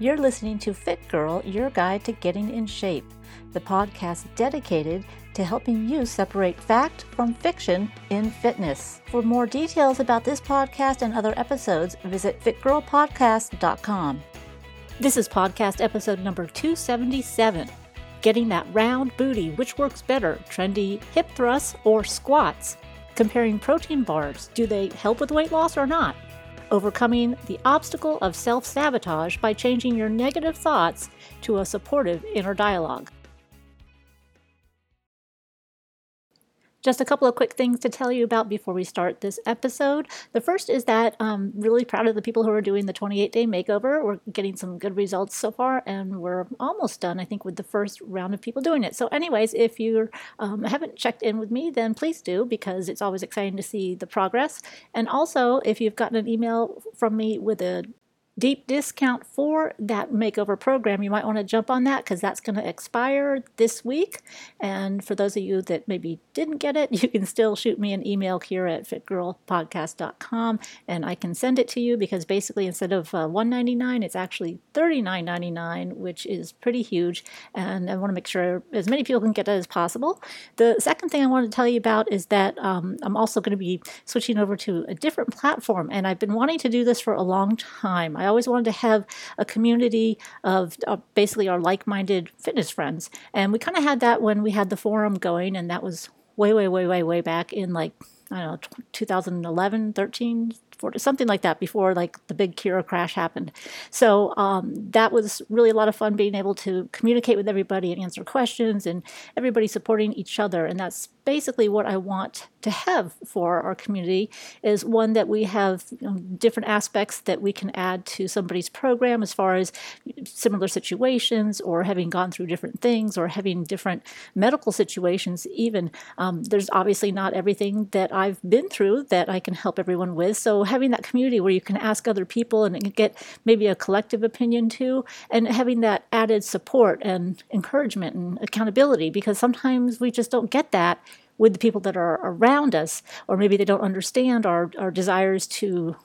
You're listening to Fit Girl, your guide to getting in shape, the podcast dedicated to helping you separate fact from fiction in fitness. For more details about this podcast and other episodes, visit fitgirlpodcast.com. This is podcast episode number 277 Getting that round booty, which works better, trendy hip thrusts or squats? Comparing protein bars, do they help with weight loss or not? Overcoming the obstacle of self sabotage by changing your negative thoughts to a supportive inner dialogue. Just a couple of quick things to tell you about before we start this episode. The first is that I'm really proud of the people who are doing the 28 day makeover. We're getting some good results so far, and we're almost done, I think, with the first round of people doing it. So, anyways, if you um, haven't checked in with me, then please do because it's always exciting to see the progress. And also, if you've gotten an email from me with a deep discount for that makeover program. You might want to jump on that because that's going to expire this week. And for those of you that maybe didn't get it, you can still shoot me an email here at fitgirlpodcast.com and I can send it to you because basically instead of uh, 199, it's actually $39.99, which is pretty huge. And I want to make sure as many people can get that as possible. The second thing I want to tell you about is that um, I'm also going to be switching over to a different platform. And I've been wanting to do this for a long time. Always wanted to have a community of uh, basically our like minded fitness friends. And we kind of had that when we had the forum going, and that was way, way, way, way, way back in like, I don't know, 2011, 13, something like that before like the big Kira crash happened. So um, that was really a lot of fun being able to communicate with everybody and answer questions and everybody supporting each other. And that's basically what I want to have for our community is one that we have you know, different aspects that we can add to somebody's program as far as similar situations or having gone through different things or having different medical situations even um, there's obviously not everything that i've been through that i can help everyone with so having that community where you can ask other people and get maybe a collective opinion too and having that added support and encouragement and accountability because sometimes we just don't get that with the people that are around us, or maybe they don't understand our, our desires to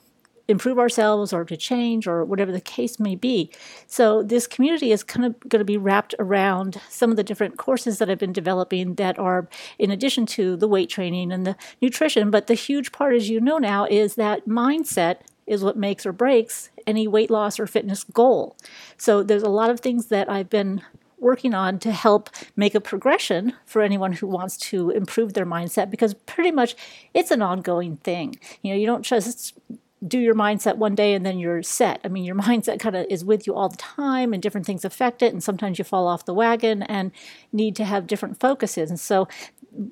improve ourselves or to change or whatever the case may be. So this community is kind of going to be wrapped around some of the different courses that I've been developing that are in addition to the weight training and the nutrition, but the huge part as you know now is that mindset is what makes or breaks any weight loss or fitness goal. So there's a lot of things that I've been working on to help make a progression for anyone who wants to improve their mindset because pretty much it's an ongoing thing. You know, you don't just do your mindset one day and then you're set. I mean, your mindset kind of is with you all the time and different things affect it. And sometimes you fall off the wagon and need to have different focuses. And so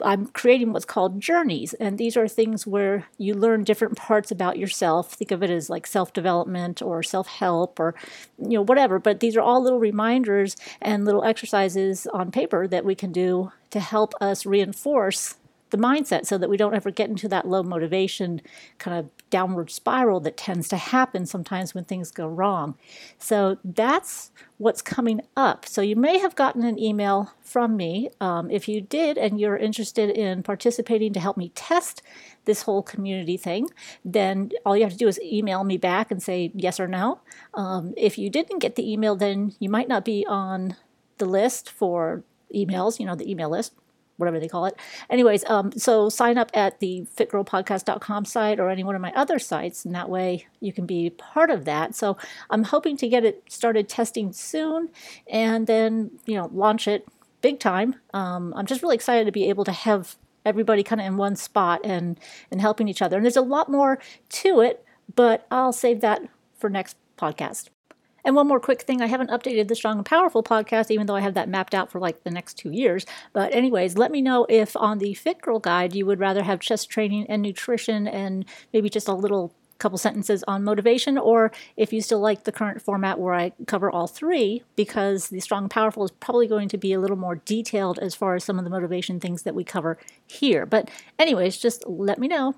I'm creating what's called journeys. And these are things where you learn different parts about yourself. Think of it as like self development or self help or, you know, whatever. But these are all little reminders and little exercises on paper that we can do to help us reinforce the mindset so that we don't ever get into that low motivation kind of downward spiral that tends to happen sometimes when things go wrong. So that's what's coming up. So you may have gotten an email from me. Um, if you did and you're interested in participating to help me test this whole community thing, then all you have to do is email me back and say yes or no. Um, if you didn't get the email, then you might not be on the list for emails, you know, the email list whatever they call it. Anyways, um, so sign up at the fitgirlpodcast.com site or any one of my other sites, and that way you can be part of that. So I'm hoping to get it started testing soon and then, you know, launch it big time. Um, I'm just really excited to be able to have everybody kind of in one spot and, and helping each other. And there's a lot more to it, but I'll save that for next podcast. And one more quick thing I haven't updated the Strong and Powerful podcast, even though I have that mapped out for like the next two years. But, anyways, let me know if on the Fit Girl Guide you would rather have chest training and nutrition and maybe just a little couple sentences on motivation, or if you still like the current format where I cover all three, because the Strong and Powerful is probably going to be a little more detailed as far as some of the motivation things that we cover here. But, anyways, just let me know.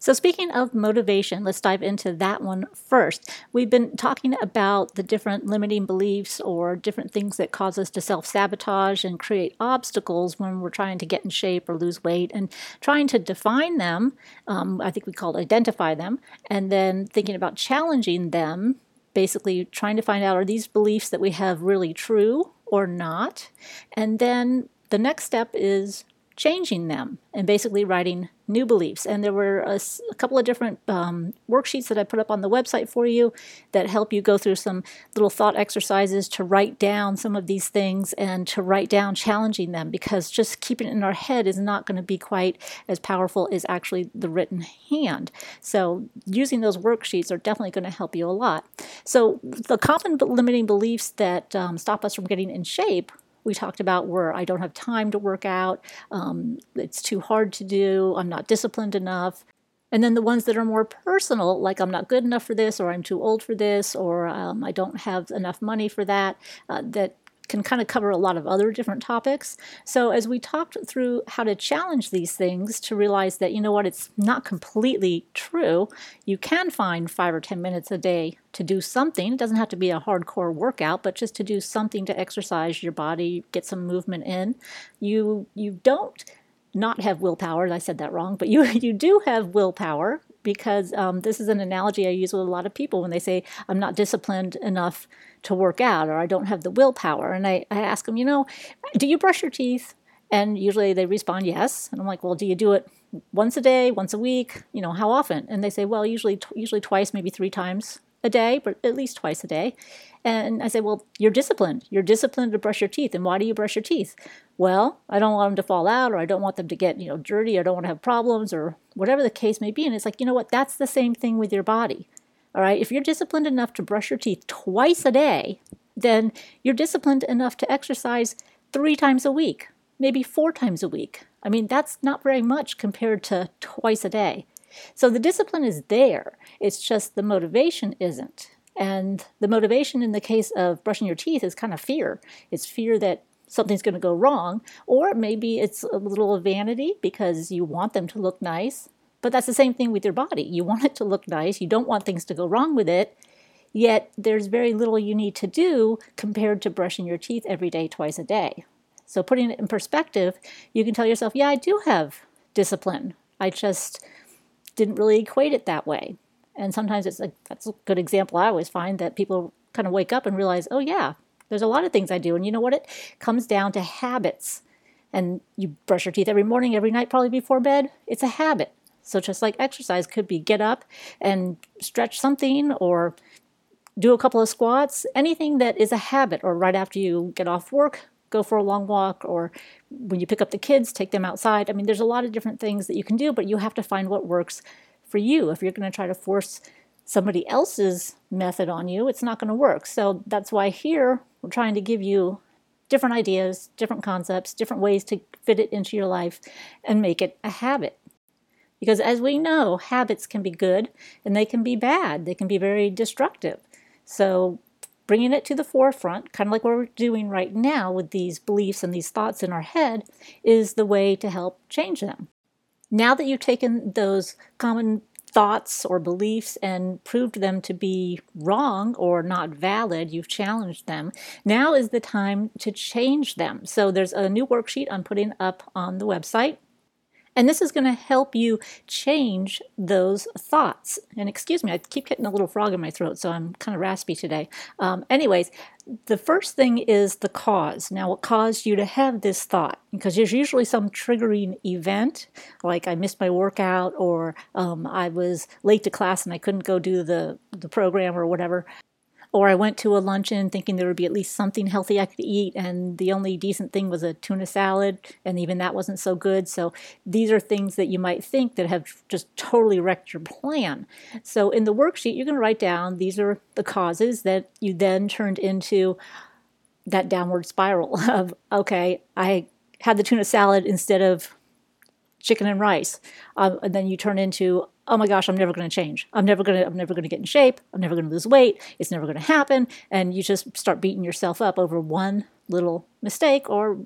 So, speaking of motivation, let's dive into that one first. We've been talking about the different limiting beliefs or different things that cause us to self sabotage and create obstacles when we're trying to get in shape or lose weight and trying to define them. Um, I think we call identify them, and then thinking about challenging them. Basically, trying to find out are these beliefs that we have really true or not? And then the next step is changing them and basically writing new beliefs. And there were a, a couple of different um, worksheets that I put up on the website for you that help you go through some little thought exercises to write down some of these things and to write down challenging them because just keeping it in our head is not going to be quite as powerful as actually the written hand. So using those worksheets are definitely going to help you a lot. So the common limiting beliefs that um, stop us from getting in shape we talked about where I don't have time to work out, um, it's too hard to do, I'm not disciplined enough. And then the ones that are more personal, like I'm not good enough for this, or I'm too old for this, or um, I don't have enough money for that, uh, that can kind of cover a lot of other different topics. So, as we talked through how to challenge these things to realize that, you know what, it's not completely true, you can find five or 10 minutes a day to do something. It doesn't have to be a hardcore workout, but just to do something to exercise your body, get some movement in. You, you don't not have willpower. I said that wrong, but you you do have willpower because um, this is an analogy I use with a lot of people when they say I'm not disciplined enough to work out or I don't have the willpower. And I, I ask them, you know, do you brush your teeth? And usually they respond yes. And I'm like, well, do you do it once a day, once a week? You know, how often? And they say, well, usually usually twice, maybe three times a day, but at least twice a day. And I say, well, you're disciplined. You're disciplined to brush your teeth. And why do you brush your teeth? Well, I don't want them to fall out, or I don't want them to get, you know, dirty, I don't want to have problems, or whatever the case may be. And it's like, you know what? That's the same thing with your body. All right. If you're disciplined enough to brush your teeth twice a day, then you're disciplined enough to exercise three times a week, maybe four times a week. I mean, that's not very much compared to twice a day. So the discipline is there, it's just the motivation isn't. And the motivation in the case of brushing your teeth is kind of fear. It's fear that something's going to go wrong, or maybe it's a little vanity because you want them to look nice. But that's the same thing with your body. You want it to look nice, you don't want things to go wrong with it, yet there's very little you need to do compared to brushing your teeth every day, twice a day. So, putting it in perspective, you can tell yourself, yeah, I do have discipline. I just didn't really equate it that way. And sometimes it's like that's a good example I always find that people kind of wake up and realize, oh yeah, there's a lot of things I do. And you know what? It comes down to habits. And you brush your teeth every morning, every night, probably before bed. It's a habit. So just like exercise could be get up and stretch something or do a couple of squats, anything that is a habit, or right after you get off work, go for a long walk, or when you pick up the kids, take them outside. I mean, there's a lot of different things that you can do, but you have to find what works for you. If you're going to try to force somebody else's method on you, it's not going to work. So that's why here we're trying to give you different ideas, different concepts, different ways to fit it into your life and make it a habit. Because as we know, habits can be good and they can be bad, they can be very destructive. So bringing it to the forefront, kind of like what we're doing right now with these beliefs and these thoughts in our head, is the way to help change them. Now that you've taken those common thoughts or beliefs and proved them to be wrong or not valid, you've challenged them. Now is the time to change them. So there's a new worksheet I'm putting up on the website. And this is going to help you change those thoughts. And excuse me, I keep getting a little frog in my throat, so I'm kind of raspy today. Um, anyways, the first thing is the cause. Now, what caused you to have this thought? Because there's usually some triggering event, like I missed my workout, or um, I was late to class and I couldn't go do the, the program or whatever. Or I went to a luncheon thinking there would be at least something healthy I could eat, and the only decent thing was a tuna salad, and even that wasn't so good. So these are things that you might think that have just totally wrecked your plan. So in the worksheet, you're going to write down these are the causes that you then turned into that downward spiral of, okay, I had the tuna salad instead of chicken and rice. Um, and then you turn into, oh my gosh, I'm never going to change. I'm never going to, I'm never going to get in shape. I'm never going to lose weight. It's never going to happen. And you just start beating yourself up over one little mistake or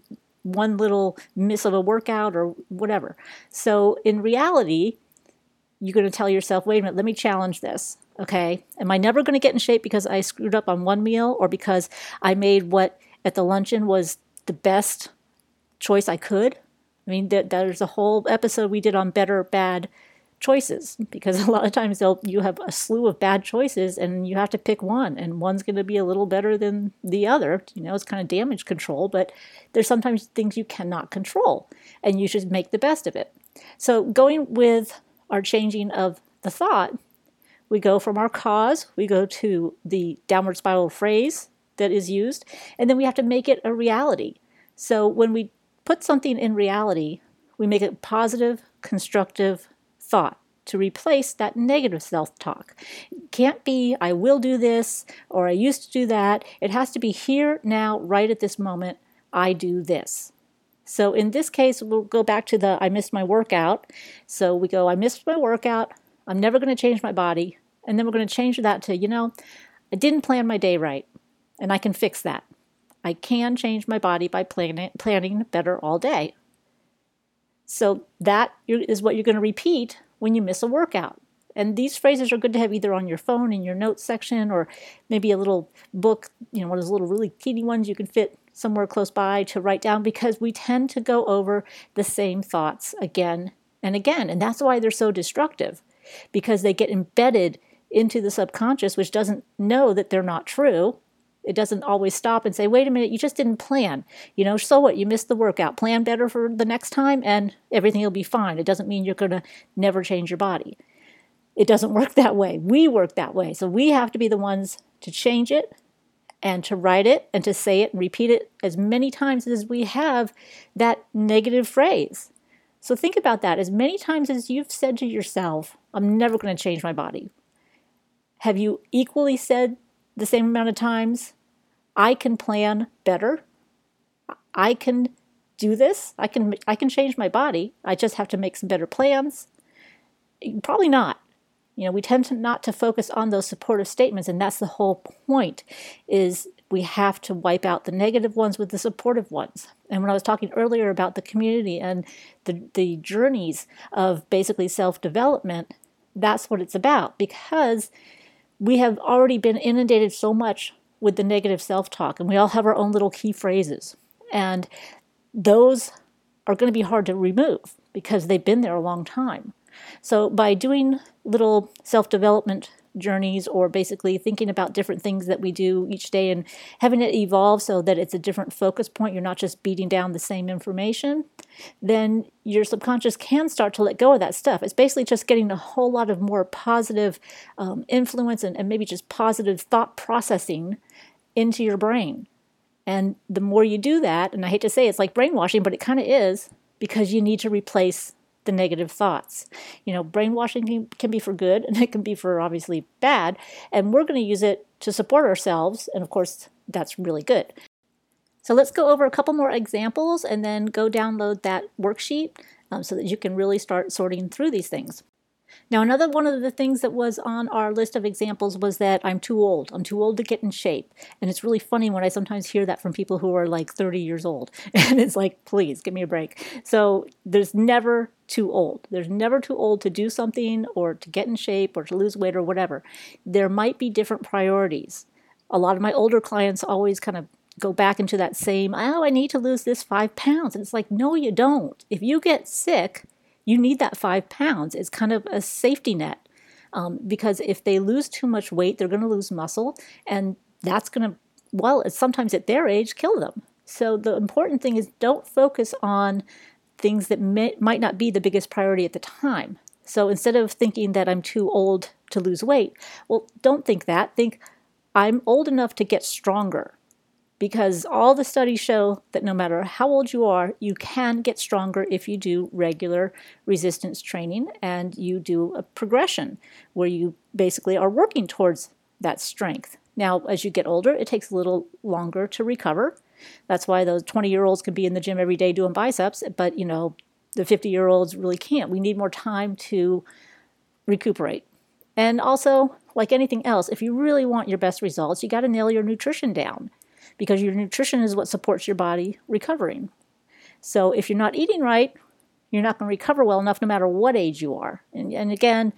one little miss of a workout or whatever. So in reality, you're going to tell yourself, wait a minute, let me challenge this. Okay. Am I never going to get in shape because I screwed up on one meal or because I made what at the luncheon was the best choice I could? I mean, there's a whole episode we did on better, bad choices because a lot of times they'll you have a slew of bad choices and you have to pick one and one's going to be a little better than the other you know it's kind of damage control but there's sometimes things you cannot control and you should make the best of it. So going with our changing of the thought we go from our cause we go to the downward spiral phrase that is used and then we have to make it a reality. So when we put something in reality we make it positive constructive thought to replace that negative self talk. Can't be, I will do this or I used to do that. It has to be here, now, right at this moment, I do this. So in this case, we'll go back to the I missed my workout. So we go, I missed my workout. I'm never going to change my body. And then we're going to change that to, you know, I didn't plan my day right, and I can fix that. I can change my body by planning, planning better all day. So that is what you're going to repeat when you miss a workout. And these phrases are good to have either on your phone in your notes section or maybe a little book, you know, one of those little really teeny ones you can fit somewhere close by to write down because we tend to go over the same thoughts again and again. And that's why they're so destructive because they get embedded into the subconscious, which doesn't know that they're not true it doesn't always stop and say, wait a minute, you just didn't plan. You know, so what? You missed the workout. Plan better for the next time and everything will be fine. It doesn't mean you're going to never change your body. It doesn't work that way. We work that way. So we have to be the ones to change it and to write it and to say it and repeat it as many times as we have that negative phrase. So think about that. As many times as you've said to yourself, I'm never going to change my body. Have you equally said the same amount of times. I can plan better. I can do this. I can I can change my body. I just have to make some better plans. Probably not. You know, we tend to not to focus on those supportive statements and that's the whole point is we have to wipe out the negative ones with the supportive ones. And when I was talking earlier about the community and the the journeys of basically self-development, that's what it's about because we have already been inundated so much with the negative self talk, and we all have our own little key phrases. And those are going to be hard to remove because they've been there a long time. So, by doing little self development journeys or basically thinking about different things that we do each day and having it evolve so that it's a different focus point, you're not just beating down the same information, then your subconscious can start to let go of that stuff. It's basically just getting a whole lot of more positive um, influence and, and maybe just positive thought processing into your brain. And the more you do that, and I hate to say it's like brainwashing, but it kind of is because you need to replace the negative thoughts. You know, brainwashing can, can be for good and it can be for obviously bad. And we're going to use it to support ourselves. And of course, that's really good. So let's go over a couple more examples and then go download that worksheet um, so that you can really start sorting through these things. Now, another one of the things that was on our list of examples was that I'm too old. I'm too old to get in shape. And it's really funny when I sometimes hear that from people who are like 30 years old. And it's like, please give me a break. So there's never too old. There's never too old to do something or to get in shape or to lose weight or whatever. There might be different priorities. A lot of my older clients always kind of go back into that same, oh, I need to lose this five pounds. And it's like, no, you don't. If you get sick, you need that five pounds. It's kind of a safety net um, because if they lose too much weight, they're going to lose muscle, and that's going to, well, sometimes at their age, kill them. So the important thing is don't focus on things that may, might not be the biggest priority at the time. So instead of thinking that I'm too old to lose weight, well, don't think that. Think I'm old enough to get stronger because all the studies show that no matter how old you are, you can get stronger if you do regular resistance training and you do a progression where you basically are working towards that strength. Now, as you get older, it takes a little longer to recover. That's why those 20 year olds can be in the gym every day doing biceps, but you know, the 50 year olds really can't. We need more time to recuperate. And also, like anything else, if you really want your best results, you got to nail your nutrition down because your nutrition is what supports your body recovering. So if you're not eating right, you're not going to recover well enough no matter what age you are. And, and again,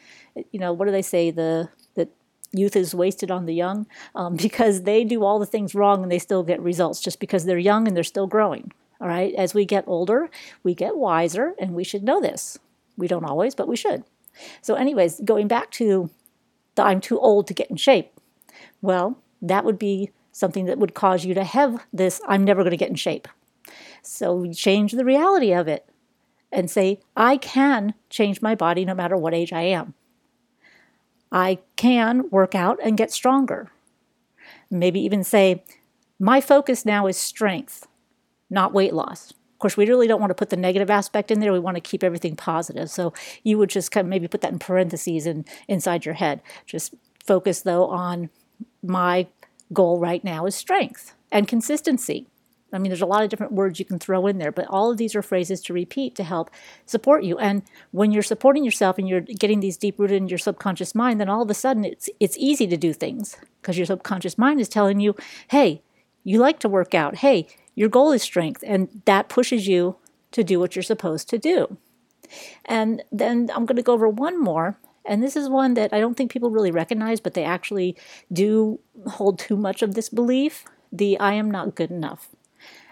you know, what do they say? The that youth is wasted on the young um, because they do all the things wrong and they still get results just because they're young and they're still growing. All right. As we get older, we get wiser, and we should know this. We don't always, but we should. So, anyways, going back to the I'm too old to get in shape. Well, that would be something that would cause you to have this I'm never going to get in shape. So, change the reality of it and say, I can change my body no matter what age I am. I can work out and get stronger. Maybe even say, my focus now is strength, not weight loss. Of course, we really don't want to put the negative aspect in there. We want to keep everything positive. So you would just kind of maybe put that in parentheses and inside your head. Just focus though on my goal right now is strength and consistency. I mean, there's a lot of different words you can throw in there, but all of these are phrases to repeat to help support you. And when you're supporting yourself and you're getting these deep rooted in your subconscious mind, then all of a sudden it's it's easy to do things because your subconscious mind is telling you, "Hey, you like to work out. Hey, your goal is strength," and that pushes you to do what you're supposed to do. And then I'm going to go over one more, and this is one that I don't think people really recognize, but they actually do hold too much of this belief the I am not good enough.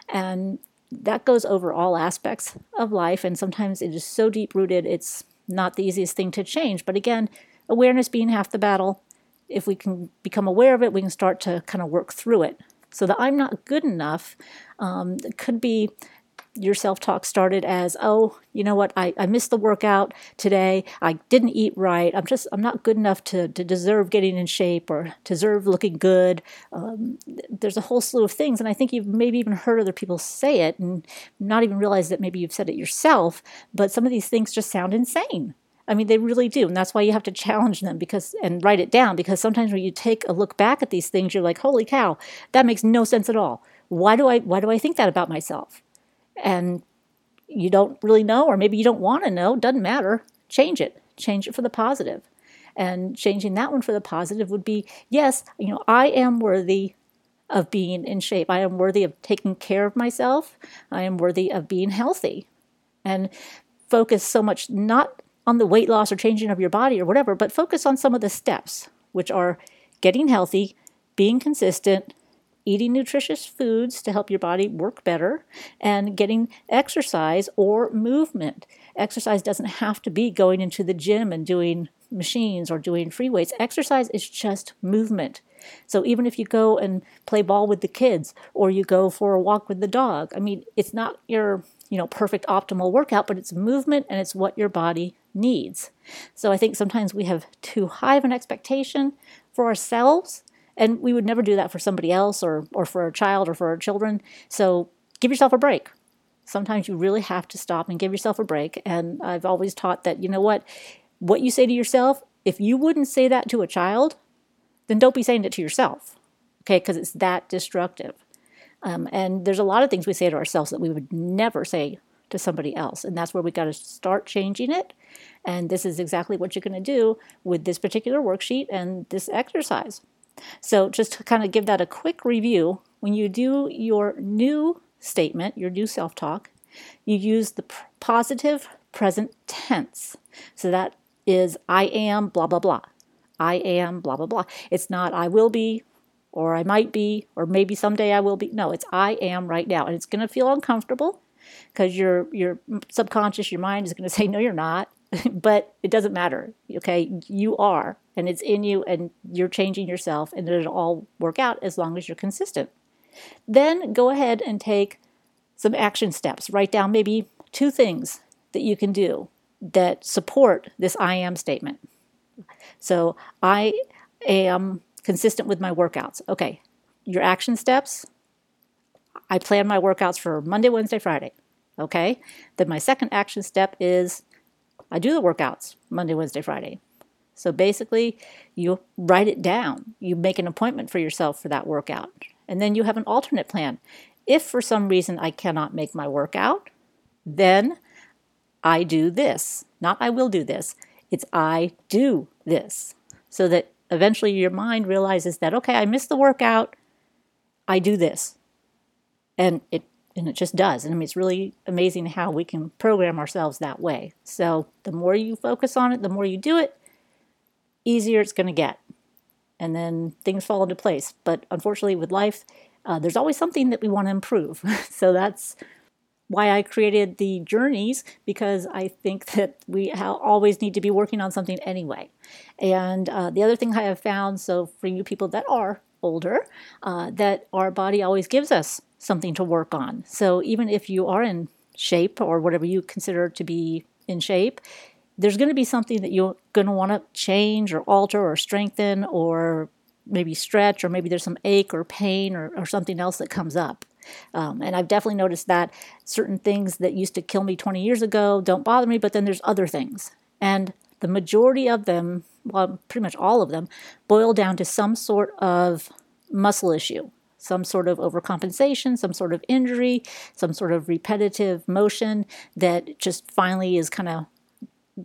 And that goes over all aspects of life. And sometimes it is so deep rooted, it's not the easiest thing to change. But again, awareness being half the battle. If we can become aware of it, we can start to kind of work through it. So the I'm not good enough um, could be your self talk started as, oh, you know what, I, I missed the workout today. I didn't eat right. I'm just, I'm not good enough to, to deserve getting in shape or deserve looking good. Um, there's a whole slew of things. And I think you've maybe even heard other people say it and not even realize that maybe you've said it yourself. But some of these things just sound insane. I mean, they really do. And that's why you have to challenge them because and write it down because sometimes when you take a look back at these things, you're like, holy cow, that makes no sense at all. Why do I why do I think that about myself? And you don't really know, or maybe you don't want to know, doesn't matter. Change it. Change it for the positive. And changing that one for the positive would be yes, you know, I am worthy of being in shape. I am worthy of taking care of myself. I am worthy of being healthy. And focus so much not on the weight loss or changing of your body or whatever, but focus on some of the steps, which are getting healthy, being consistent, eating nutritious foods to help your body work better, and getting exercise or movement. Exercise doesn't have to be going into the gym and doing machines or doing free weights. Exercise is just movement. So even if you go and play ball with the kids or you go for a walk with the dog, I mean, it's not your, you know, perfect optimal workout, but it's movement and it's what your body needs. So I think sometimes we have too high of an expectation for ourselves and we would never do that for somebody else or, or for a child or for our children. So give yourself a break. Sometimes you really have to stop and give yourself a break. And I've always taught that, you know what? What you say to yourself, if you wouldn't say that to a child, then don't be saying it to yourself. Okay, because it's that destructive. Um, and there's a lot of things we say to ourselves that we would never say to somebody else. And that's where we got to start changing it. And this is exactly what you're going to do with this particular worksheet and this exercise. So, just to kind of give that a quick review, when you do your new statement, your new self talk, you use the positive present tense. So, that is I am blah, blah, blah. I am blah, blah, blah. It's not I will be or I might be or maybe someday I will be. No, it's I am right now. And it's going to feel uncomfortable because your your subconscious, your mind is going to say no you're not. but it doesn't matter. Okay, you are, and it's in you, and you're changing yourself, and it'll all work out as long as you're consistent. Then go ahead and take some action steps. Write down maybe two things that you can do that support this I am statement. So I am consistent with my workouts. Okay, your action steps. I plan my workouts for Monday, Wednesday, Friday. Okay, then my second action step is I do the workouts Monday, Wednesday, Friday. So basically, you write it down. You make an appointment for yourself for that workout. And then you have an alternate plan. If for some reason I cannot make my workout, then I do this. Not I will do this. It's I do this. So that eventually your mind realizes that, okay, I missed the workout. I do this. And it and it just does. And I mean, it's really amazing how we can program ourselves that way. So the more you focus on it, the more you do it, easier it's going to get. And then things fall into place. But unfortunately, with life, uh, there's always something that we want to improve. so that's why I created the journeys because I think that we ha- always need to be working on something anyway. And uh, the other thing I have found, so for you people that are older, uh, that our body always gives us something to work on. So even if you are in shape or whatever you consider to be in shape, there's going to be something that you're going to want to change or alter or strengthen or maybe stretch or maybe there's some ache or pain or, or something else that comes up. Um, and I've definitely noticed that certain things that used to kill me 20 years ago don't bother me, but then there's other things. And the majority of them, well, pretty much all of them, boil down to some sort of muscle issue some sort of overcompensation, some sort of injury, some sort of repetitive motion that just finally is kind of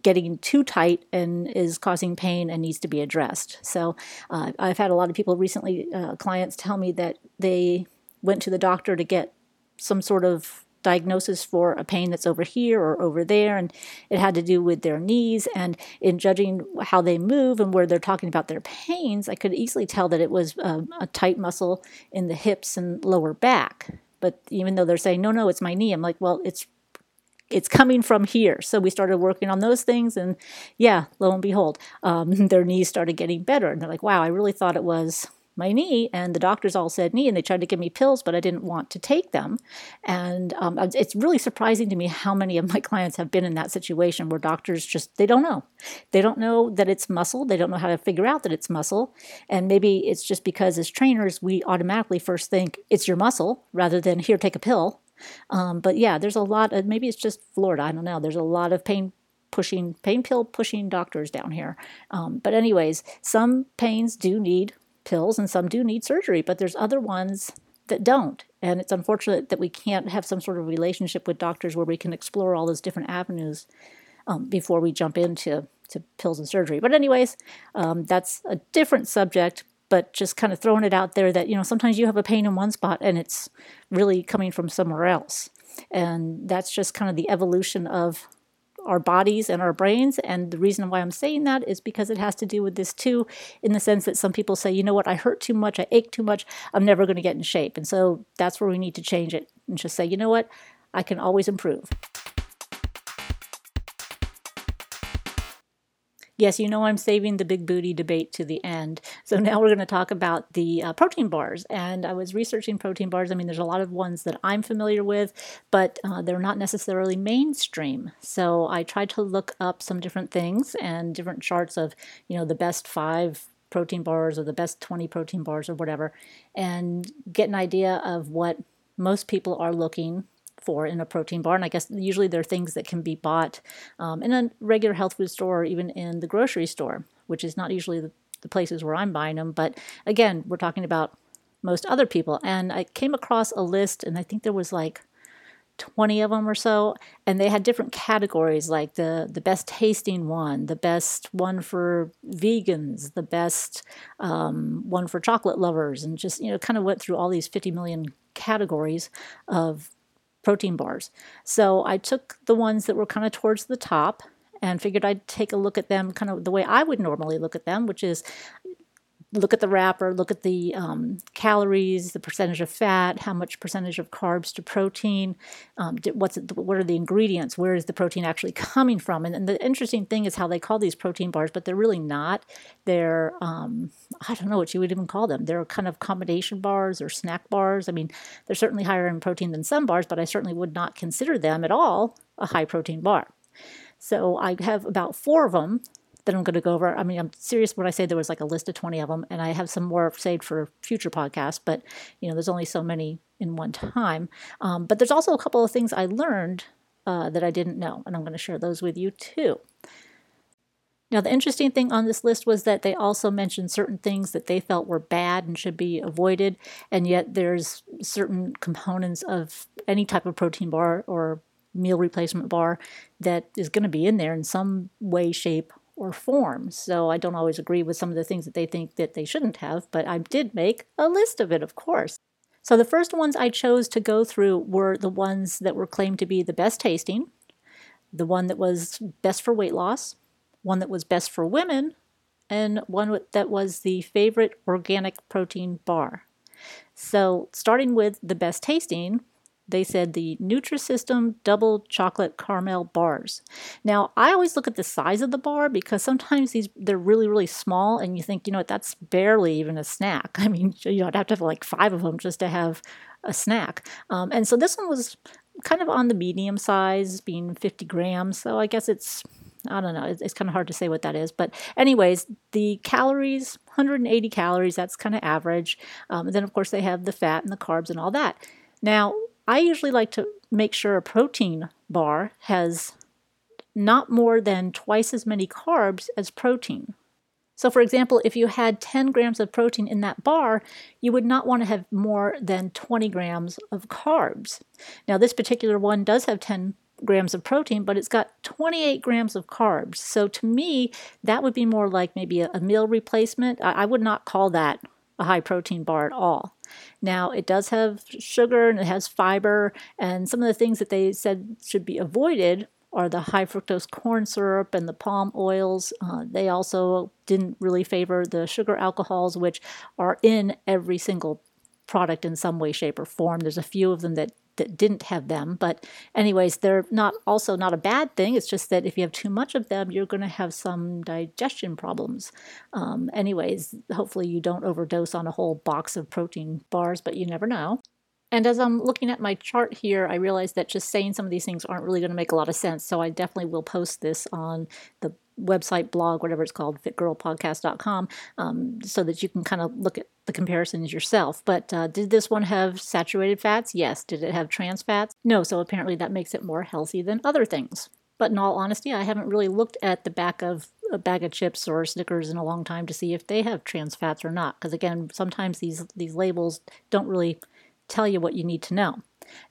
getting too tight and is causing pain and needs to be addressed. So uh, I've had a lot of people recently, uh, clients tell me that they went to the doctor to get some sort of diagnosis for a pain that's over here or over there, and it had to do with their knees. And in judging how they move and where they're talking about their pains, I could easily tell that it was um, a tight muscle in the hips and lower back. But even though they're saying, no, no, it's my knee, I'm like, well, it's it's coming from here. So we started working on those things, and yeah, lo and behold, um, their knees started getting better. And they're like, wow, I really thought it was my knee, and the doctors all said knee, and they tried to give me pills, but I didn't want to take them. And um, it's really surprising to me how many of my clients have been in that situation where doctors just they don't know, they don't know that it's muscle, they don't know how to figure out that it's muscle, and maybe it's just because as trainers we automatically first think it's your muscle rather than here take a pill. Um, but yeah, there's a lot of maybe it's just Florida, I don't know. There's a lot of pain pushing pain pill pushing doctors down here. Um, but anyways, some pains do need pills and some do need surgery, but there's other ones that don't. And it's unfortunate that we can't have some sort of relationship with doctors where we can explore all those different avenues um, before we jump into to pills and surgery. But anyways, um, that's a different subject. But just kind of throwing it out there that you know sometimes you have a pain in one spot and it's really coming from somewhere else, and that's just kind of the evolution of our bodies and our brains. And the reason why I'm saying that is because it has to do with this too, in the sense that some people say, you know what, I hurt too much, I ache too much, I'm never going to get in shape. And so that's where we need to change it and just say, you know what, I can always improve. Yes, you know I'm saving the big booty debate to the end. So now we're going to talk about the uh, protein bars. And I was researching protein bars. I mean, there's a lot of ones that I'm familiar with, but uh, they're not necessarily mainstream. So I tried to look up some different things and different charts of, you know, the best five protein bars or the best 20 protein bars or whatever, and get an idea of what most people are looking for in a protein bar. And I guess usually they're things that can be bought um, in a regular health food store or even in the grocery store, which is not usually the, the places where I'm buying them. But again, we're talking about most other people. And I came across a list, and I think there was like 20 of them or so and they had different categories like the the best tasting one the best one for vegans the best um, one for chocolate lovers and just you know kind of went through all these 50 million categories of protein bars. So I took the ones that were kind of towards the top and figured I'd take a look at them kind of the way I would normally look at them, which is look at the wrapper, look at the um, calories, the percentage of fat, how much percentage of carbs to protein, um, what's it, what are the ingredients, where is the protein actually coming from? And, and, the interesting thing is how they call these protein bars, but they're really not. They're um, I don't know what you would even call them. They're kind of combination bars or snack bars. I mean, they're certainly higher in protein than some bars, but I certainly would not consider them at all a high protein bar. So I have about four of them that I'm going to go over. I mean, I'm serious when I say there was like a list of 20 of them, and I have some more saved for future podcasts, but you know, there's only so many in one time. Um, but there's also a couple of things I learned uh, that I didn't know, and I'm going to share those with you too. Now, the interesting thing on this list was that they also mentioned certain things that they felt were bad and should be avoided, and yet there's certain components of any type of protein bar or meal replacement bar that is going to be in there in some way, shape, or form. So I don't always agree with some of the things that they think that they shouldn't have, but I did make a list of it, of course. So the first ones I chose to go through were the ones that were claimed to be the best tasting, the one that was best for weight loss, one that was best for women, and one that was the favorite organic protein bar. So, starting with the best tasting, they said the Nutrisystem double chocolate caramel bars. Now, I always look at the size of the bar because sometimes these they're really really small and you think, you know what, that's barely even a snack. I mean, you know, I'd have to have like 5 of them just to have a snack. Um, and so this one was kind of on the medium size, being 50 grams. So I guess it's I don't know. It's, kind of hard to say what that is. But, anyways, the calories 180 calories, that's kind of average. Um, and then, of course, they have the fat and the carbs and all that. Now, I usually like to make sure a protein bar has not more than twice as many carbs as protein. So, for example, if you had 10 grams of protein in that bar, you would not want to have more than 20 grams of carbs. Now, this particular one does have 10 grams of protein, but it's got 28 grams of carbs. So, to me, that would be more like maybe a, meal replacement. I would not call that a high protein bar at all. Now, it does have sugar and it has fiber, and some of the things that they said should be avoided are the high fructose corn syrup and the palm oils. Uh, they also didn't really favor the sugar alcohols, which are in every single product in some way, shape, or form. There's a few of them that that didn't have them. But anyways, they're not also not a bad thing. It's just that if you have too much of them, you're going to have some digestion problems. Um, anyways, hopefully you don't overdose on a whole box of protein bars, but you never know. And as I'm looking at my chart here, I realize that just saying some of these things aren't really going to make a lot of sense. So I definitely will post this on the website, blog, whatever it's called, fitgirlpodcast.com, um, so that you can kind of look at the comparisons yourself. But uh, did this one have saturated fats? Yes. Did it have trans fats? No. So apparently that makes it more healthy than other things. But in all honesty, I haven't really looked at the back of a bag of chips or Snickers in a long time to see if they have trans fats or not. Because again, sometimes these these labels don't really tell you what you need to know.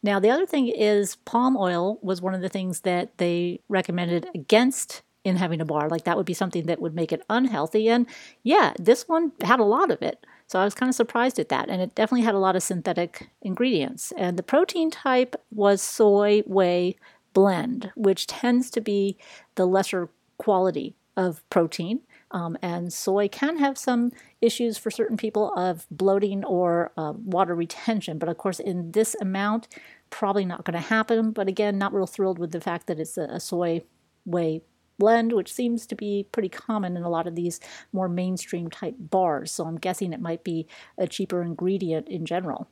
Now, the other thing is palm oil was one of the things that they recommended against in having a bar. Like that would be something that would make it unhealthy. And yeah, this one had a lot of it. So I was kind of surprised at that. And it definitely had a lot of synthetic ingredients. And the protein type was soy whey blend, which tends to be the lesser quality of protein. Um, and soy can have some issues for certain people of bloating or uh, water retention. But of course, in this amount, probably not going to happen. But again, not real thrilled with the fact that it's a, a soy whey blend, which seems to be pretty common in a lot of these more mainstream type bars. So I'm guessing it might be a cheaper ingredient in general.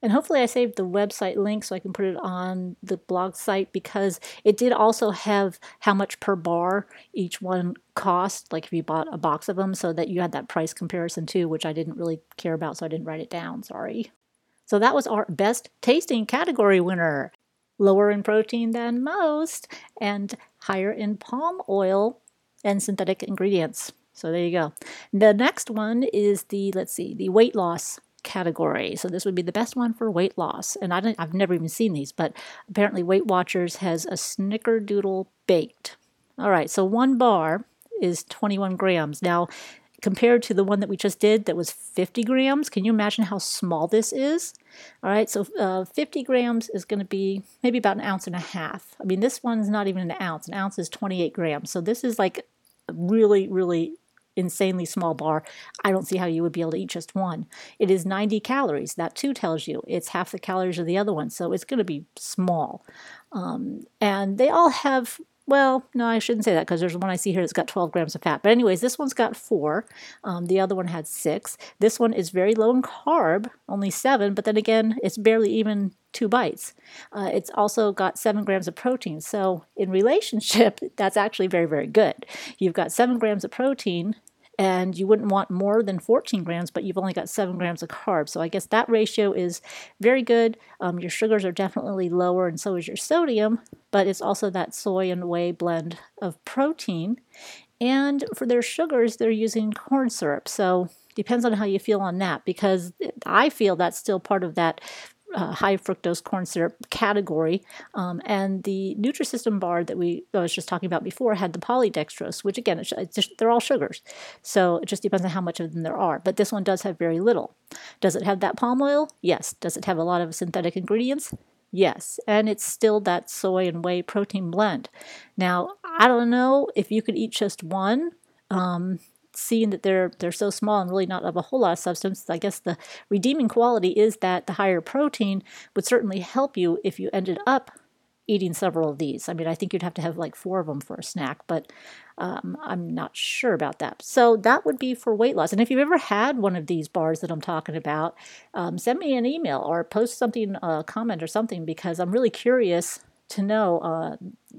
And hopefully, I saved the website link so I can put it on the blog site because it did also have how much per bar each one cost, like if you bought a box of them, so that you had that price comparison too, which I didn't really care about, so I didn't write it down. Sorry. So that was our best tasting category winner lower in protein than most, and higher in palm oil and synthetic ingredients. So there you go. The next one is the, let's see, the weight loss category. So this would be the best one for weight loss. And I don't, I've never even seen these, but apparently Weight Watchers has a snickerdoodle baked. All right, so one bar is 21 grams. Now, compared to the one that we just did that was 50 grams. Can you imagine how small this is? All right, so uh, 50 grams is going to be maybe about an ounce and a half. I mean, this one's not even an ounce. An ounce is 28 grams. So this is like a really, really insanely small bar. I don't see how you would be able to eat just one. It is 90 calories. That too tells you it's half the calories of the other one. So it's going to be small. Um, and they all have well, no, I shouldn't say that because there's one I see here that's got 12 grams of fat. But, anyways, this one's got four. Um, the other one had six. This one is very low in carb, only seven, but then again, it's barely even two bites. Uh, it's also got seven grams of protein. So, in relationship, that's actually very, very good. You've got seven grams of protein and you wouldn't want more than 14 grams, but you've only got 7 grams of carbs. So I guess that ratio is very good. Um, your sugars are definitely lower, and so is your sodium, but it's also that soy and whey blend of protein. And for their sugars, they're using corn syrup. So depends on how you feel on that because I feel that's still part of that uh, high fructose corn syrup category. Um, and the Nutrisystem bar that we I was just talking about before had the polydextrose, which again, it's, it's just, they're all sugars. So it just depends on how much of them there are. But this one does have very little. Does it have that palm oil? Yes. Does it have a lot of synthetic ingredients? Yes, and it's still that soy and whey protein blend. Now, I don't know if you could eat just one. Um, seeing that they're they're so small and really not of a whole lot of substance, I guess the redeeming quality is that the higher protein would certainly help you if you ended up eating several of these. I mean, I think you'd have to have like four of them for a snack, but um, I'm not sure about that. So that would be for weight loss. And if you've ever had one of these bars that I'm talking about, um, send me an email or post something, a comment or something, because I'm really curious to know. Uh,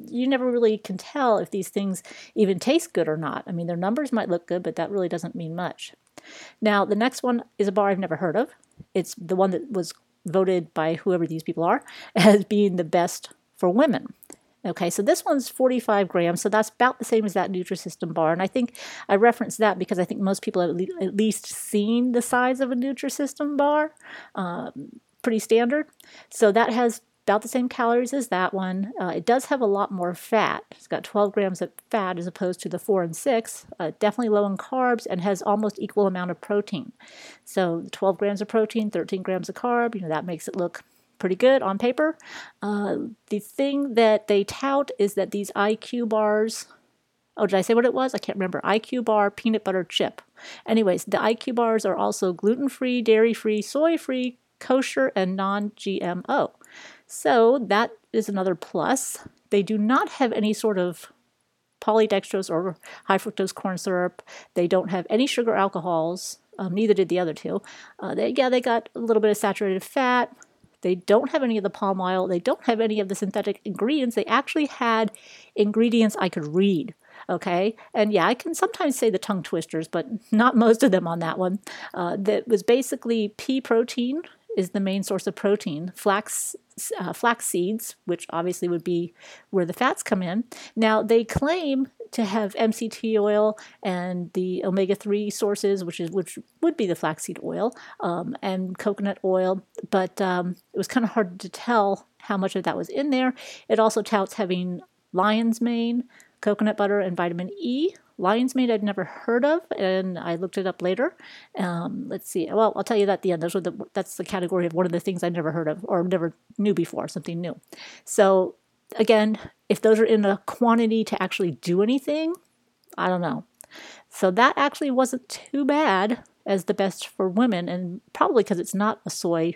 you never really can tell if these things even taste good or not. I mean, their numbers might look good, but that really doesn't mean much. Now, the next one is a bar I've never heard of. It's the one that was voted by whoever these people are as being the best for women. Okay, so this one's 45 grams, so that's about the same as that Nutrisystem bar. And I think I referenced that because I think most people have at least seen the size of a Nutrisystem bar, um, pretty standard. So that has about the same calories as that one. Uh, it does have a lot more fat. It's got 12 grams of fat as opposed to the 4 and 6. Uh, definitely low in carbs and has almost equal amount of protein. So 12 grams of protein, 13 grams of carb, you know, that makes it look pretty good on paper. Uh, the thing that they tout is that these IQ bars Oh, did I say what it was? I can't remember. IQ bar peanut butter chip. Anyways, the IQ bars are also gluten free, dairy free, soy free, kosher, and non GMO. So that is another plus. They do not have any sort of polydextrose or high fructose corn syrup. They don't have any sugar alcohols. Um, neither did the other two. Uh, they, yeah, they got a little bit of saturated fat. They don't have any of the palm oil. They don't have any of the synthetic ingredients. They actually had ingredients I could read. Okay, and yeah, I can sometimes say the tongue twisters, but not most of them on that one. Uh, that was basically pea protein, is the main source of protein. Flax, uh, flax seeds, which obviously would be where the fats come in. Now, they claim to have MCT oil and the omega 3 sources, which is which would be the flaxseed oil um, and coconut oil, but um, it was kind of hard to tell how much of that was in there. It also touts having lion's mane, coconut butter, and vitamin E, Lion's Mane I'd never heard of, and I looked it up later. Um, let's see. Well, I'll tell you that at the end. Those were the, that's the category of one of the things I never heard of or never knew before, something new. So again, if those are in a quantity to actually do anything, I don't know. So that actually wasn't too bad as the best for women, and probably because it's not a soy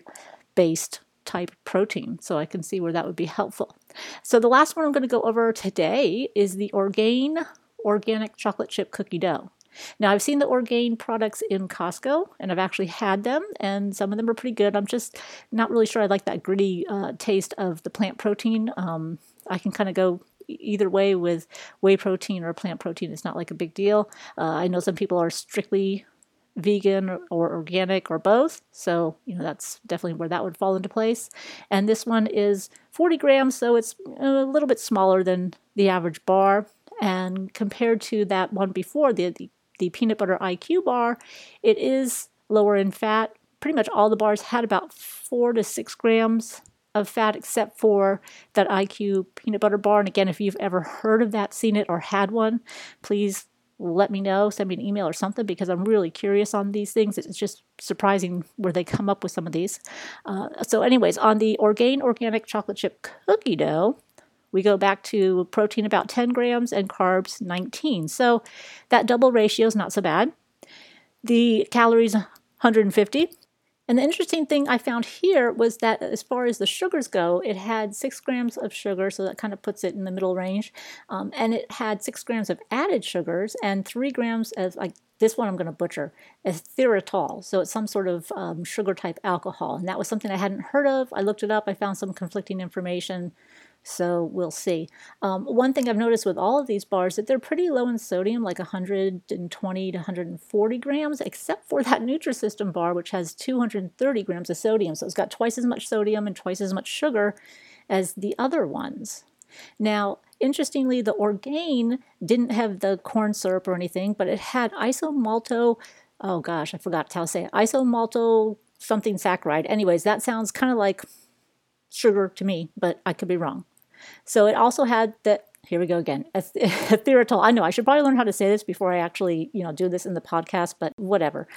based type protein. So I can see where that would be helpful. So the last one I'm going to go over today is the Orgain organic chocolate chip cookie dough. Now, I've seen the Orgain products in Costco and I've actually had them, and some of them are pretty good. I'm just not really sure I like that gritty uh, taste of the plant protein. Um, I can kind of go either way with whey protein or plant protein. It's not like a big deal. Uh, I know some people are strictly vegan or organic or both. So, you know, that's definitely where that would fall into place. And this one is 40 grams, so it's a little bit smaller than the average bar. And compared to that one before, the, the, the peanut butter IQ bar, it is lower in fat. Pretty much all the bars had about four to six grams of fat except for that IQ peanut butter bar. And again, if you've ever heard of that, seen it, or had one, please let me know, send me an email or something because I'm really curious on these things. It's just surprising where they come up with some of these. Uh, so, anyways, on the Orgain Organic Chocolate Chip Cookie Dough, we go back to protein about 10 grams and carbs 19. So that double ratio is not so bad. The calories 150. And the interesting thing I found here was that as far as the sugars go, it had six grams of sugar, so that kind of puts it in the middle range. Um, and it had six grams of added sugars and three grams of, like this one I'm going to butcher, erythritol. So it's some sort of um, sugar type alcohol. And that was something I hadn't heard of. I looked it up, I found some conflicting information. So we'll see. Um, one thing I've noticed with all of these bars that they're pretty low in sodium, like 120 to 140 grams, except for that Nutrisystem bar, which has 230 grams of sodium. So it's got twice as much sodium and twice as much sugar as the other ones. Now, interestingly, the Orgain didn't have the corn syrup or anything, but it had isomalto. Oh gosh, I forgot how to say it. Isomalto something saccharide. Anyways, that sounds kind of like sugar to me, but I could be wrong. So it also had that here we go again. Erythritol. I know I should probably learn how to say this before I actually, you know, do this in the podcast, but whatever.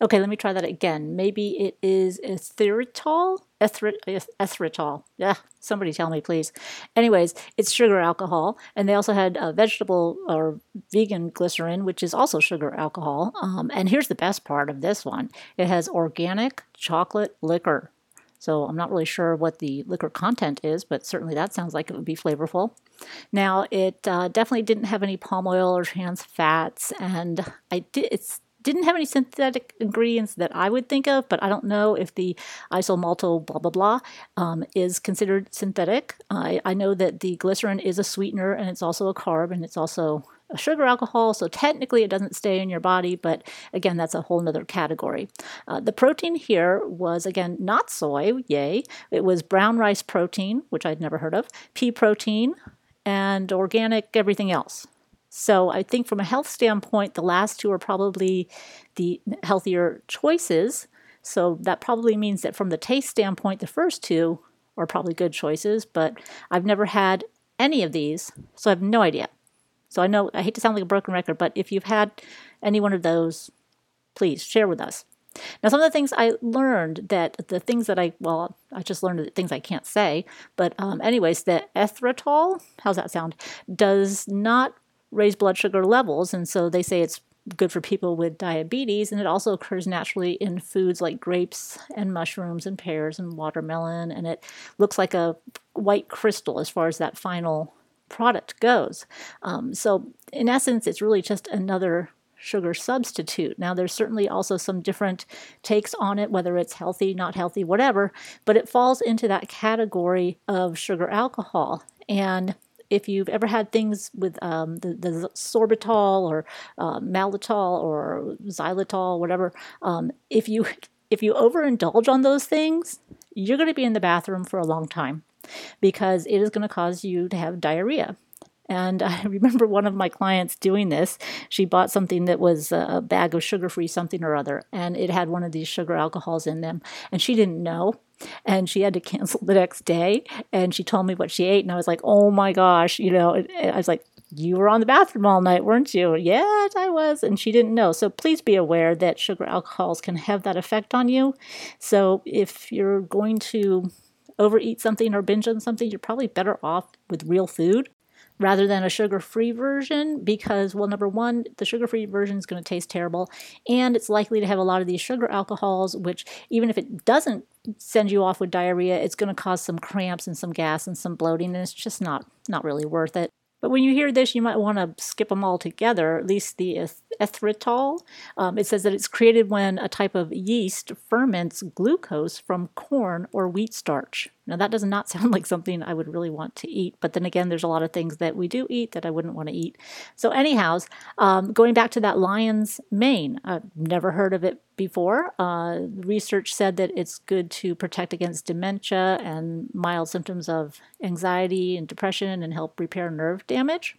Okay, let me try that again. Maybe it is erythritol? Erythritol. Yeah, somebody tell me, please. Anyways, it's sugar alcohol. And they also had a vegetable or vegan glycerin, which is also sugar alcohol. Um, and here's the best part of this one it has organic chocolate liquor. So I'm not really sure what the liquor content is, but certainly that sounds like it would be flavorful. Now, it uh, definitely didn't have any palm oil or trans fats, and I did. It's didn't have any synthetic ingredients that I would think of, but I don't know if the isomalto blah blah blah um, is considered synthetic. I, I know that the glycerin is a sweetener and it's also a carb and it's also sugar alcohol, so technically it doesn't stay in your body, but again, that's a whole nother category. Uh, the protein here was, again, not soy, yay. It was brown rice protein, which I'd never heard of, pea protein, and organic everything else. So I think from a health standpoint, the last two are probably the healthier choices. So that probably means that from the taste standpoint, the first two are probably good choices, but I've never had any of these, so I have no idea. So I know I hate to sound like a broken record, but if you've had any one of those, please share with us. Now, some of the things I learned that the things that I, well, I just learned things I can't say, but um, anyways, that erythritol, how's that sound, does not raise blood sugar levels. And so they say it's good for people with diabetes. And it also occurs naturally in foods like grapes and mushrooms and pears and watermelon. And it looks like a white crystal as far as that final product goes. Um, so, in essence, it's really just another sugar substitute. Now, there's certainly also some different takes on it, whether it's healthy, not healthy, whatever, but it falls into that category of sugar alcohol. And if you've ever had things with um, the, the sorbitol or uh, or xylitol, whatever, um, if you if you overindulge on those things, you're going to be in the bathroom for a long time because it is going to cause you to have diarrhea. And I remember one of my clients doing this. She bought something that was a bag of sugar free something or other, and it had one of these sugar alcohols in them. And she didn't know. And she had to cancel the next day. And she told me what she ate. And I was like, oh my gosh, you know, I was like, you were on the bathroom all night, weren't you? Yes, I was. And she didn't know. So please be aware that sugar alcohols can have that effect on you. So if you're going to overeat something or binge on something, you're probably better off with real food rather than a sugar free version because, well, number one, the sugar free version is going to taste terrible and it's likely to have a lot of these sugar alcohols, which, even if it doesn't send you off with diarrhea, it's going to cause some cramps and some gas and some bloating, and it's just not, not really worth it. But when you hear this, you might want to skip them all together, at least the erythritol. Um, it says that it's created when a type of yeast ferments glucose from corn or wheat starch. Now, that does not sound like something I would really want to eat, but then again, there's a lot of things that we do eat that I wouldn't want to eat. So, anyhow, um, going back to that lion's mane, I've never heard of it before. Uh, research said that it's good to protect against dementia and mild symptoms of anxiety and depression and help repair nerve damage.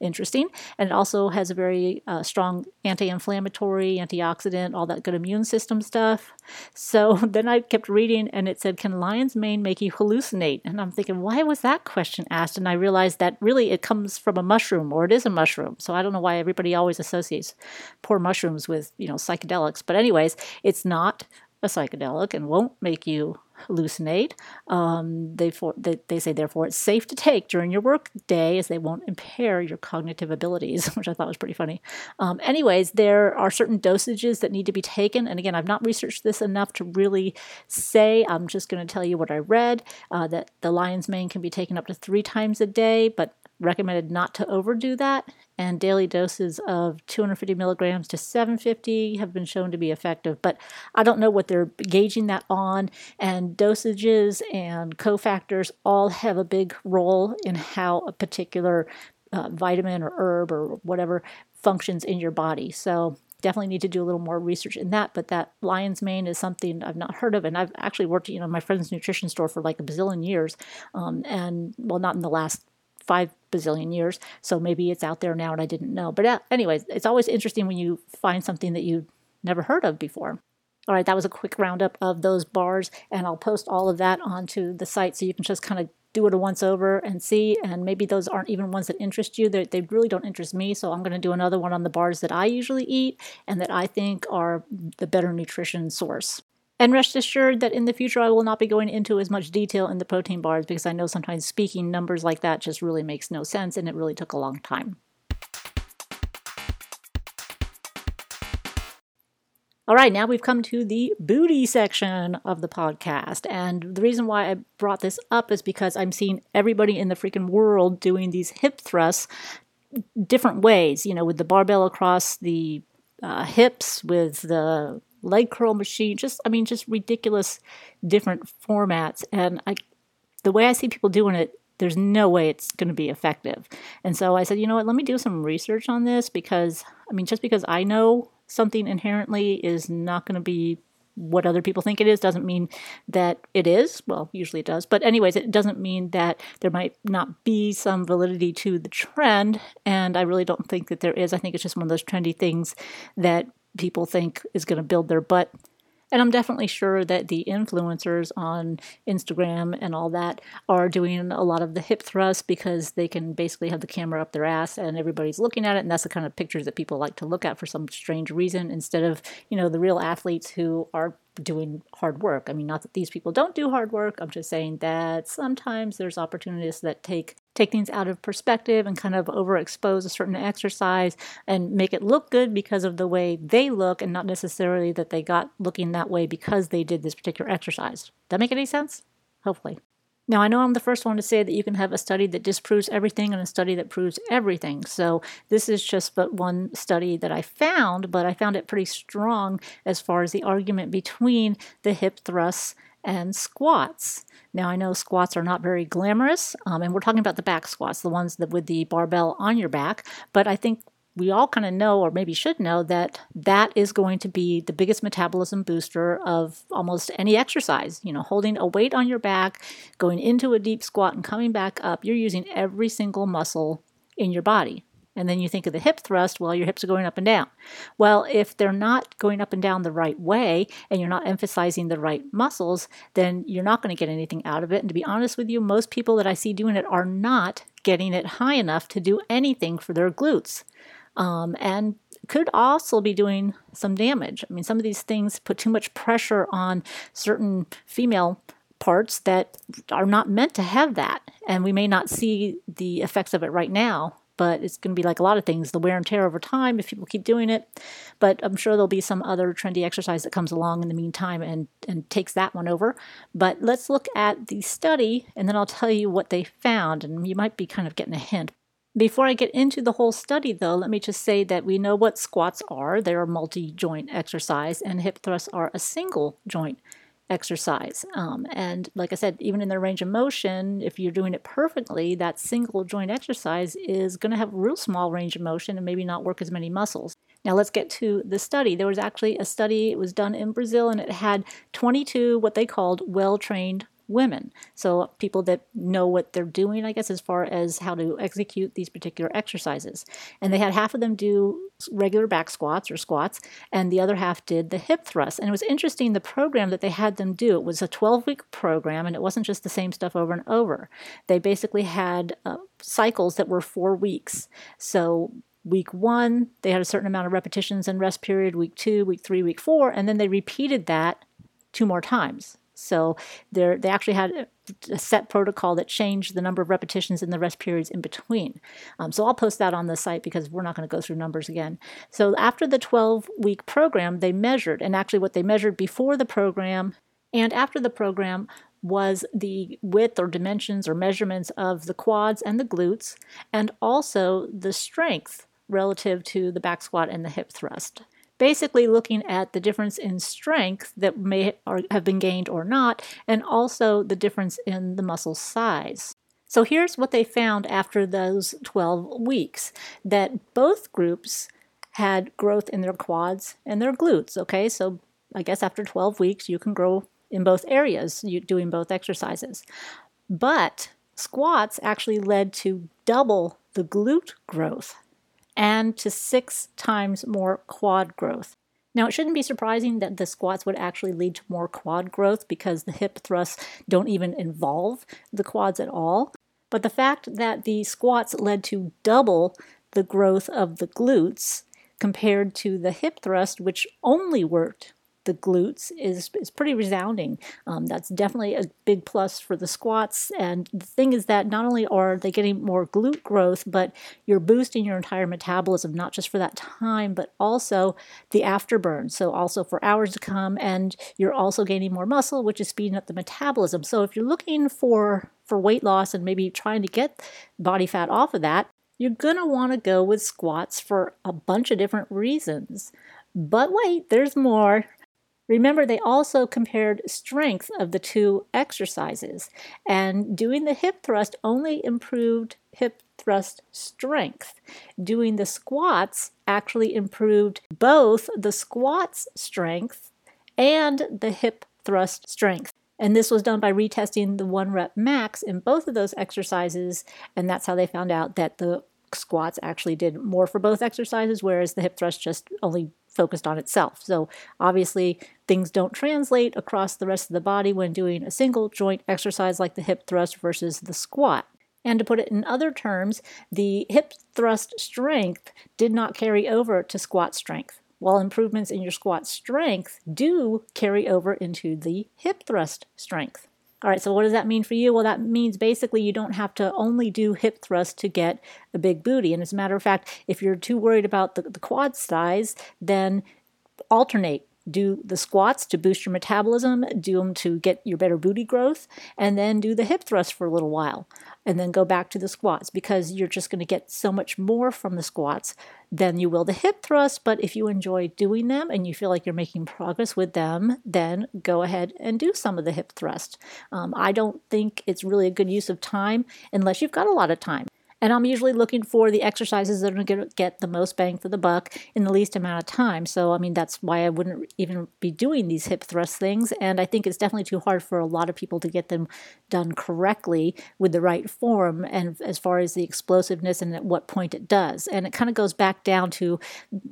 Interesting. And it also has a very uh, strong anti inflammatory, antioxidant, all that good immune system stuff. So then I kept reading and it said, Can lion's mane make you hallucinate? And I'm thinking, why was that question asked? And I realized that really it comes from a mushroom or it is a mushroom. So I don't know why everybody always associates poor mushrooms with, you know, psychedelics. But, anyways, it's not a psychedelic and won't make you hallucinate. Um, they, for, they, they say, therefore, it's safe to take during your work day as they won't impair your cognitive abilities, which I thought was pretty funny. Um, anyways, there are certain dosages that need to be taken. And again, I've not researched this enough to really say. I'm just going to tell you what I read uh, that the lion's mane can be taken up to three times a day, but recommended not to overdo that, and daily doses of 250 milligrams to 750 have been shown to be effective. But I don't know what they're gauging that on, and dosages and cofactors all have a big role in how a particular uh, vitamin or herb or whatever functions in your body. So definitely need to do a little more research in that. But that lion's mane is something I've not heard of, and I've actually worked, you know, my friend's nutrition store for like a bazillion years, um, and well, not in the last five bazillion years. So maybe it's out there now and I didn't know. But uh, anyways, it's always interesting when you find something that you never heard of before. All right, that was a quick roundup of those bars, and I'll post all of that onto the site so you can just kind of do it a once over and see. And maybe those aren't even ones that interest you. They're, they really don't interest me. So I'm going to do another one on the bars that I usually eat and that I think are the better nutrition source. And rest assured that in the future I will not be going into as much detail in the protein bars because I know sometimes speaking numbers like that just really makes no sense and it really took a long time. All right, now we've come to the booty section of the podcast. And the reason why I brought this up is because I'm seeing everybody in the freaking world doing these hip thrusts different ways, you know, with the barbell across the uh, hips, with the leg curl machine, just, I mean, just ridiculous different formats. And I, the way I see people doing it, there's no way it's going to be effective. And so I said, you know what, let me do some research on this because, I mean, just because I know something inherently is not going to be what other people think it is doesn't mean that it is. Well, usually it does. But, anyways, it doesn't mean that there might not be some validity to the trend. And I really don't think that there is. I think it's just one of those trendy things that people think is going to build their butt and I'm definitely sure that the influencers on Instagram and all that are doing a lot of the hip thrusts because they can basically have the camera up their ass and everybody's looking at it. And that's the kind of pictures that people like to look at for some strange reason instead of, you know, the real athletes who are doing hard work. I mean, not that these people don't do hard work. I'm just saying that sometimes there's opportunities that take take things out of perspective and kind of overexpose a certain exercise and make it look good because of the way they look and not necessarily that they got looking that way because they did this particular exercise. Does that make any sense? Hopefully. Now, I know I'm the first one to say that you can have a study that disproves everything and a study that proves everything. So, this is just but one study that I found, but I found it pretty strong as far as the argument between the hip thrusts and squats. Now, I know squats are not very glamorous, um, and we're talking about the back squats, the ones that with the barbell on your back, but I think we all kind of know, or maybe should know, that that is going to be the biggest metabolism booster of almost any exercise. You know, holding a weight on your back, going into a deep squat, and coming back up, you're using every single muscle in your body. And then you think of the hip thrust, well, your hips are going up and down. Well, if they're not going up and down the right way and you're not emphasizing the right muscles, then you're not going to get anything out of it. And to be honest with you, most people that I see doing it are not getting it high enough to do anything for their glutes um, and could also be doing some damage. I mean, some of these things put too much pressure on certain female parts that are not meant to have that. And we may not see the effects of it right now, but it's going to be like a lot of things the wear and tear over time if people keep doing it. But I'm sure there'll be some other trendy exercise that comes along in the meantime and, and takes that one over. But let's look at the study and then I'll tell you what they found. And you might be kind of getting a hint. Before I get into the whole study, though, let me just say that we know what squats are. They're a multi joint exercise, and hip thrusts are a single joint exercise. Um, and like I said, even in their range of motion, if you're doing it perfectly, that single joint exercise is going to have real small range of motion and maybe not work as many muscles. Now let's get to the study. There was actually a study, it was done in Brazil, and it had 22 what they called well trained women. So people that know what they're doing, I guess, as far as how to execute these particular exercises. And they had half of them do regular back squats or squats, and the other half did the hip thrust. And it was interesting the program that they had them do. It was a 12 week program, and it wasn't just the same stuff over and over. They basically had uh, cycles that were four weeks. So week one, they had a certain amount of repetitions and rest period, week two, week three, week four, and then they repeated that two more times. So they they actually had a set protocol that changed the number of repetitions and the rest periods in between. Um, so I'll post that on the site because we're not going to go through numbers again. So after the 12 week program, they measured, and actually what they measured before the program and after the program was the width or dimensions or measurements of the quads and the glutes, and also the strength relative to the back squat and the hip thrust basically looking at the difference in strength that may have been gained or not, and also the difference in the muscle size. So here's what they found after those 12 weeks that both groups had growth in their quads and their glutes. Okay, so I guess after 12 weeks, you can grow in both areas doing both exercises. But squats actually led to double the glute growth and to six times more quad growth. Now, it shouldn't be surprising that the squats would actually lead to more quad growth because the hip thrusts don't even involve the quads at all. But the fact that the squats led to double the growth of the glutes compared to the hip thrust, which only worked the glutes is, is pretty resounding. Um, that's definitely a big plus for the squats. And the thing is that not only are they getting more glute growth, but you're boosting your entire metabolism, not just for that time, but also the afterburn. So, also for hours to come. And you're also gaining more muscle, which is speeding up the metabolism. So, if you're looking for for weight loss and maybe trying to get body fat off of that, you're going to want to go with squats for a bunch of different reasons. But wait, there's more. Remember, they also compared strength of the two exercises, and doing the hip thrust only improved hip thrust strength. Doing the squats actually improved both the squats strength and the hip thrust strength. And this was done by retesting the one rep max in both of those exercises, and that's how they found out that the squats actually did more for both exercises, whereas the hip thrust just only focused on itself. So obviously, things don't translate across the rest of the body when doing a single joint exercise like the hip thrust versus the squat. And to put it in other terms, the hip thrust strength did not carry over to squat strength, while improvements in your squat strength do carry over into the hip thrust strength. All right, so what does that mean for you? Well, that means basically you don't have to only do hip thrust to get a big booty. And as a matter of fact, if you're too worried about the, the quad size, then alternate do the squats to boost your metabolism, do them to get your better booty growth, and then do the hip thrust for a little while, and then go back to the squats because you're just going to get so much more from the squats than you will the hip thrust. But if you enjoy doing them and you feel like you're making progress with them, then go ahead and do some of the hip thrust. Um, I don't think it's really a good use of time unless you've got a lot of time. And I'm usually looking for the exercises that are going to get the most bang for the buck in the least amount of time. So, I mean, that's why I wouldn't even be doing these hip thrust things. And I think it's definitely too hard for a lot of people to get them done correctly with the right form and as far as the explosiveness and at what point it does. And it kind of goes back down to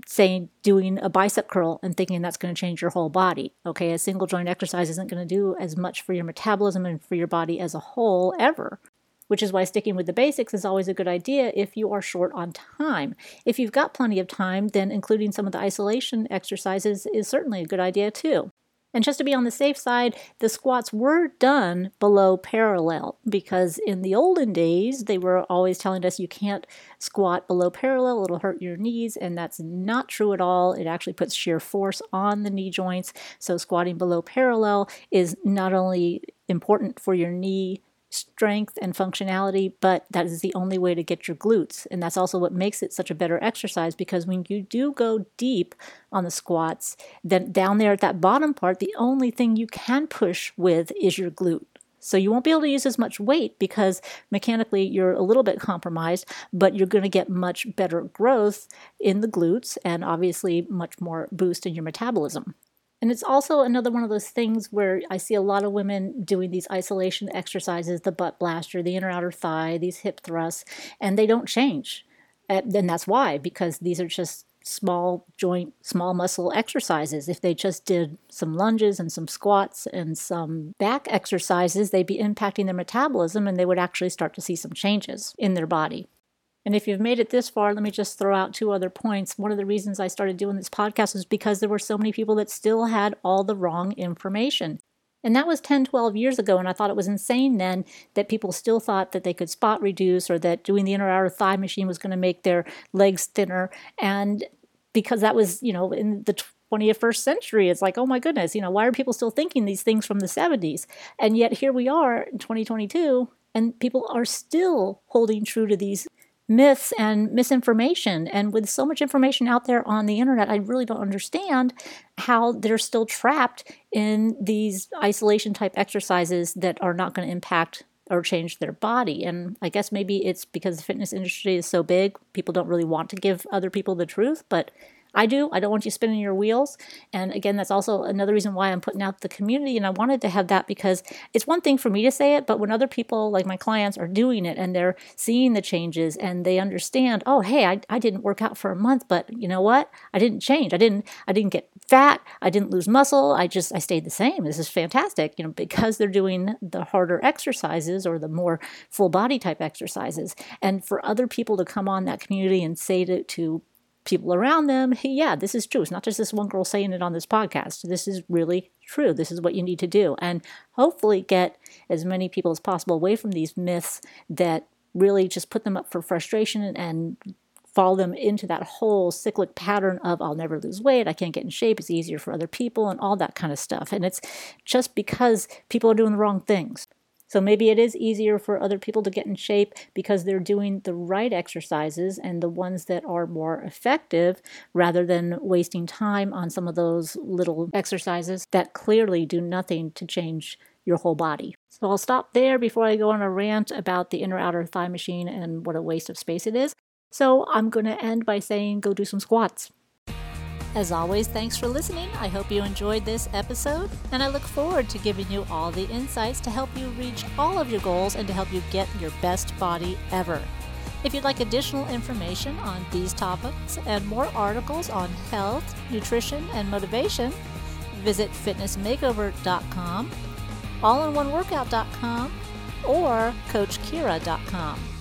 saying doing a bicep curl and thinking that's going to change your whole body. Okay, a single joint exercise isn't going to do as much for your metabolism and for your body as a whole ever which is why sticking with the basics is always a good idea if you are short on time. If you've got plenty of time, then including some of the isolation exercises is certainly a good idea too. And just to be on the safe side, the squats were done below parallel because in the olden days, they were always telling us you can't squat below parallel, it'll hurt your knees, and that's not true at all. It actually puts shear force on the knee joints. So, squatting below parallel is not only important for your knee strength and functionality, but that is the only way to get your glutes. And that's also what makes it such a better exercise because when you do go deep on the squats, then down there at that bottom part, the only thing you can push with is your glute. So you won't be able to use as much weight because mechanically you're a little bit compromised, but you're going to get much better growth in the glutes and obviously much more boost in your metabolism. And it's also another one of those things where I see a lot of women doing these isolation exercises, the butt blaster, the inner outer thigh, these hip thrusts, and they don't change. Eh, and that's why, because these are just small joint, small muscle exercises. If they just did some lunges and some squats and some back exercises, they'd be impacting their metabolism and they would actually start to see some changes in their body. And if you've made it this far, let me just throw out two other points. One of the reasons I started doing this podcast was because there were so many people that still had all the wrong information. And that was 10, 12 years ago, and I thought it was insane then that people still thought that they could spot reduce or that doing the inner outer thigh machine was going to make their legs thinner. And because that was, you know, in the 21st century, it's like, oh my goodness, you know, why are people still thinking these things from the 70s? And yet here we are in 2022, and people are still holding true to these myths and misinformation. And with so much information out there on the internet, I really don't understand how they're still trapped in these isolation type exercises that are not going to impact or change their body. And I guess maybe it's because the fitness industry is so big, people don't really want to give other people the truth. But I do. I don't want you spinning your wheels. And again, that's also another reason why I'm putting out the community. And I wanted to have that because it's one thing for me to say it, but when other people, like my clients, are doing it and they're seeing the changes and they understand, oh, hey, I, I didn't work out for a month, but you know what? I didn't change. I didn't I didn't get fat. I didn't lose muscle. I just I stayed the same. This is fantastic, you know, because they're doing the harder exercises or the more full body type exercises. And for other people to come on that community and say to, to people around them, yeah, this is true. It's not just this one girl saying it on this podcast. This is really true. This is what you need to do. And hopefully get as many people as possible away from these myths that really just put them up for frustration and, and fall them into that whole cyclic pattern of I'll never lose weight, I can't get in shape, it's easier for other people, and all that kind of stuff. And it's just because people are doing the wrong things. So maybe it is easier for other people to get in shape because they're doing the right exercises and the ones that are more effective rather than wasting time on some of those little exercises that clearly do nothing to change your whole body. So I'll stop there before I go on a rant about the inner outer thigh machine and what a waste of space it is. So I'm going to end by saying go do some squats. As always, thanks for listening. I hope you enjoyed this episode, and I look forward to giving you all the insights to help you reach all of your goals and to help you get your best body ever. If you'd like additional information on these topics and more articles on health, nutrition, and motivation, visit fitnessmakeover.com, allinOneworkout.com, or coachkira.com.